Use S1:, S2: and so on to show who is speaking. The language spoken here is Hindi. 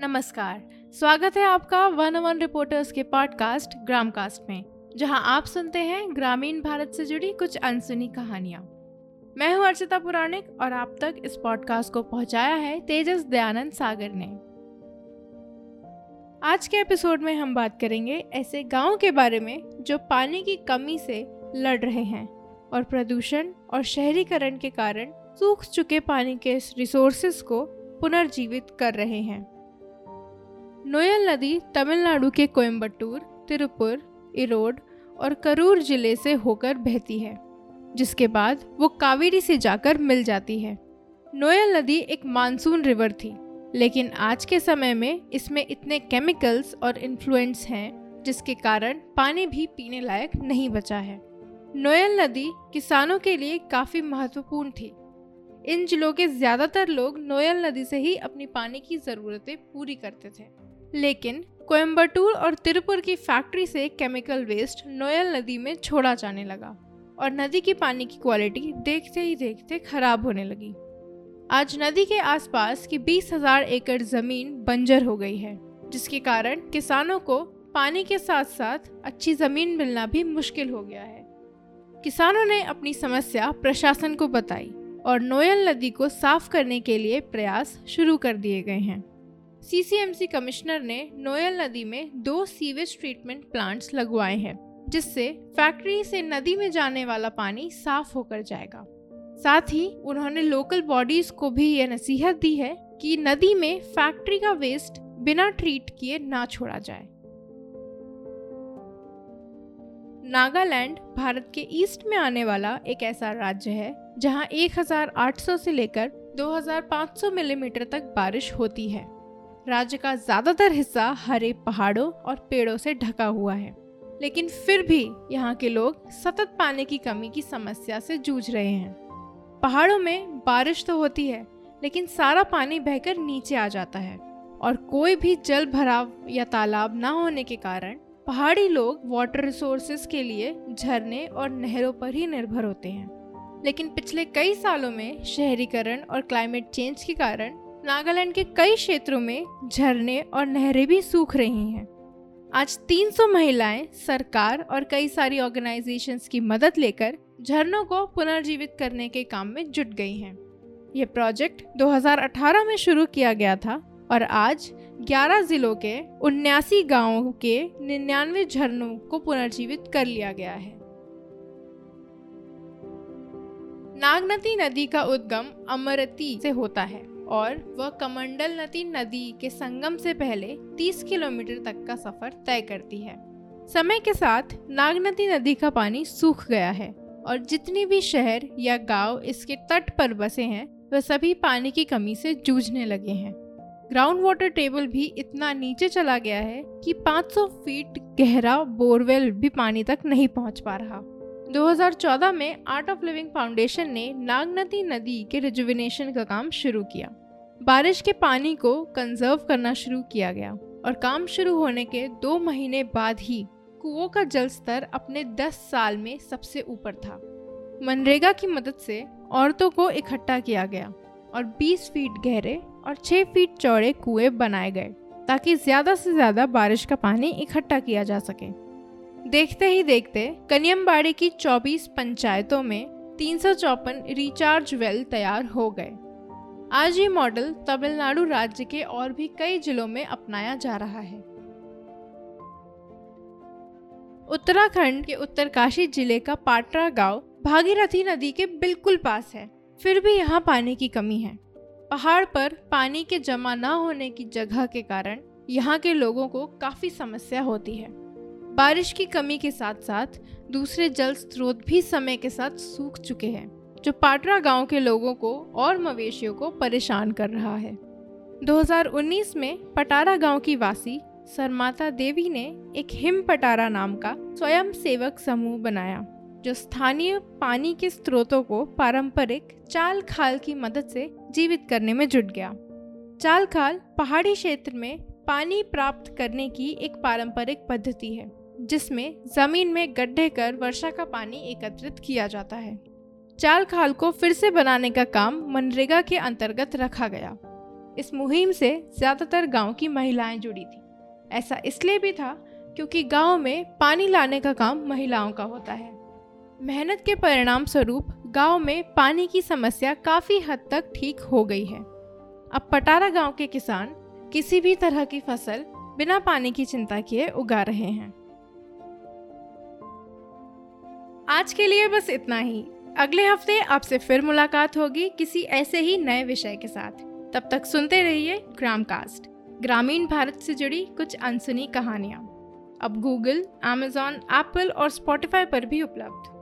S1: नमस्कार। स्वागत है आपका वन वन रिपोर्टर्स के पॉडकास्ट ग्रामकास्ट में, जहाँ आप सुनते हैं ग्रामीण भारत से जुड़ी कुछ अनसुनी कहानियाँ। मैं हूँ अर्चिता पुराणिक और आप तक इस पॉडकास्ट को पहुँचाया है तेजस दयानंद सागर ने। आज के एपिसोड में हम बात करेंगे ऐसे गाँव के बारे में जो पानी की कमी से लड़ रहे हैं और प्रदूषण और शहरीकरण के कारण सूख चुके पानी के रिसोर्सेस को पुनर्जीवित कर रहे हैं। नोयल नदी तमिलनाडु के कोयम्बटूर तिरुपुर इरोड और करूर ज़िले से होकर बहती है, जिसके बाद वो कावेरी से जाकर मिल जाती है। नोयल नदी एक मानसून रिवर थी, लेकिन आज के समय में इसमें इतने केमिकल्स और इन्फ्लुएंस हैं, जिसके कारण पानी भी पीने लायक नहीं बचा है। नोयल नदी किसानों के लिए काफ़ी महत्वपूर्ण थी। इन जिलों के ज़्यादातर लोग नोयल नदी से ही अपनी पानी की ज़रूरतें पूरी करते थे। लेकिन कोयम्बटूर और तिरुपुर की फैक्ट्री से केमिकल वेस्ट नोयल नदी में छोड़ा जाने लगा और नदी की पानी की क्वालिटी देखते ही देखते खराब होने लगी। आज नदी के आसपास की बीस हज़ार एकड़ ज़मीन बंजर हो गई है, जिसके कारण किसानों को पानी के साथ साथ अच्छी ज़मीन मिलना भी मुश्किल हो गया है। किसानों ने अपनी समस्या प्रशासन को बताई और नोयल नदी को साफ़ करने के लिए प्रयास शुरू कर दिए गए हैं। सीसीएमसी कमिश्नर ने नोयल नदी में दो सीवेज ट्रीटमेंट प्लांट्स लगवाए हैं, जिससे फैक्ट्री से नदी में जाने वाला पानी साफ़ होकर जाएगा। साथ ही उन्होंने लोकल बॉडीज को भी यह नसीहत दी है कि नदी में फैक्ट्री का वेस्ट बिना ट्रीट किए ना छोड़ा जाए। नागालैंड भारत के ईस्ट में आने वाला एक ऐसा राज्य है, जहाँ 1800 से लेकर 2500 मिलीमीटर तक बारिश होती है। राज्य का ज़्यादातर हिस्सा हरे पहाड़ों और पेड़ों से ढका हुआ है। लेकिन फिर भी यहाँ के लोग सतत पानी की कमी की समस्या से जूझ रहे हैं। पहाड़ों में बारिश तो होती है, लेकिन सारा पानी बहकर नीचे आ जाता है और कोई भी जल भराव या तालाब ना होने के कारण पहाड़ी लोग वाटर रिसोर्सेज के लिए झरने और नहरों पर ही निर्भर होते हैं। लेकिन पिछले कई सालों में शहरीकरण और क्लाइमेट चेंज के कारण नागालैंड के कई क्षेत्रों में झरने और नहरें भी सूख रही हैं। आज 300 महिलाएँ सरकार और कई सारी ऑर्गेनाइजेशंस की मदद लेकर झरनों को पुनर्जीवित करने के काम में जुट गई हैं। ये प्रोजेक्ट 2018 में शुरू किया गया था और आज 11 जिलों के उन्यासी गाँवों के निन्यानवे झरनों को पुनर्जीवित कर लिया गया है। नागनती नदी का उद्गम अमरती से होता है। और वह कमंडल नदी नदी के संगम से पहले 30 किलोमीटर तक का सफ़र तय करती है। समय के साथ नागनदी नदी का पानी सूख गया है और जितनी भी शहर या गाँव इसके तट पर बसे हैं, वह सभी पानी की कमी से जूझने लगे हैं। ग्राउंड वाटर टेबल भी इतना नीचे चला गया है कि 500 फीट गहरा बोरवेल भी पानी तक नहीं पहुँच पा रहा। 2014 में आर्ट ऑफ़ लिविंग फाउंडेशन ने नागनदी नदी के रिजुविनेशन का काम शुरू किया। बारिश के पानी को कंजर्व करना शुरू किया गया और काम शुरू होने के दो महीने बाद ही कुओं का जल स्तर अपने 10 साल में सबसे ऊपर था। मनरेगा की मदद से औरतों को इकट्ठा किया गया और 20 फीट गहरे और 6 फीट चौड़े कुएँ बनाए गए ताकि ज़्यादा से ज़्यादा बारिश का पानी इकट्ठा किया जा सके। देखते ही देखते कनियमबाड़ी की 24 पंचायतों में तीन रिचार्ज वेल तैयार हो गए। आज ये मॉडल तमिलनाडु राज्य के और भी कई जिलों में अपनाया जा रहा है। उत्तराखंड के उत्तरकाशी ज़िले का पाटरा गाँव भागीरथी नदी के बिल्कुल पास है। फिर भी यहाँ पानी की कमी है। पहाड़ पर पानी के जमा न होने की जगह के कारण यहाँ के लोगों को काफ़ी समस्या होती है। बारिश की कमी के साथ साथ दूसरे जल स्रोत भी समय के साथ सूख चुके हैं, जो पाटरा गाँव के लोगों को और मवेशियों को परेशान कर रहा है। 2019 में पटारा गाँव की वासी सरमाता देवी ने एक हिम पटारा नाम का स्वयं सेवक समूह बनाया, जो स्थानीय पानी के स्रोतों को पारंपरिक चाल खाल की मदद से जीवित करने में जुट गया। चाल खाल पहाड़ी क्षेत्र में पानी प्राप्त करने की एक पारंपरिक पद्धति है। जिसमें ज़मीन में गड्ढे कर वर्षा का पानी एकत्रित किया जाता है। चाल खाल को फिर से बनाने का काम मनरेगा के अंतर्गत रखा गया। इस मुहिम से ज़्यादातर गाँव की महिलाएँ जुड़ी थी। ऐसा इसलिए भी था क्योंकि गाँव में पानी लाने का काम महिलाओं का होता है। मेहनत के परिणाम स्वरूप गाँव में पानी की समस्या काफ़ी हद तक ठीक हो गई है। अब पटारा गाँव के किसान किसी भी तरह की फ़सल बिना पानी की चिंता किए उगा रहे हैं। आज के लिए बस इतना ही। अगले हफ़्ते आपसे फिर मुलाकात होगी किसी ऐसे ही नए विषय के साथ। तब तक सुनते रहिए ग्राम कास्ट ग्रामीण भारत से जुड़ी कुछ अनसुनी कहानियाँ। अब गूगल एमेजॉन एप्पल और स्पॉटिफाई पर भी उपलब्ध।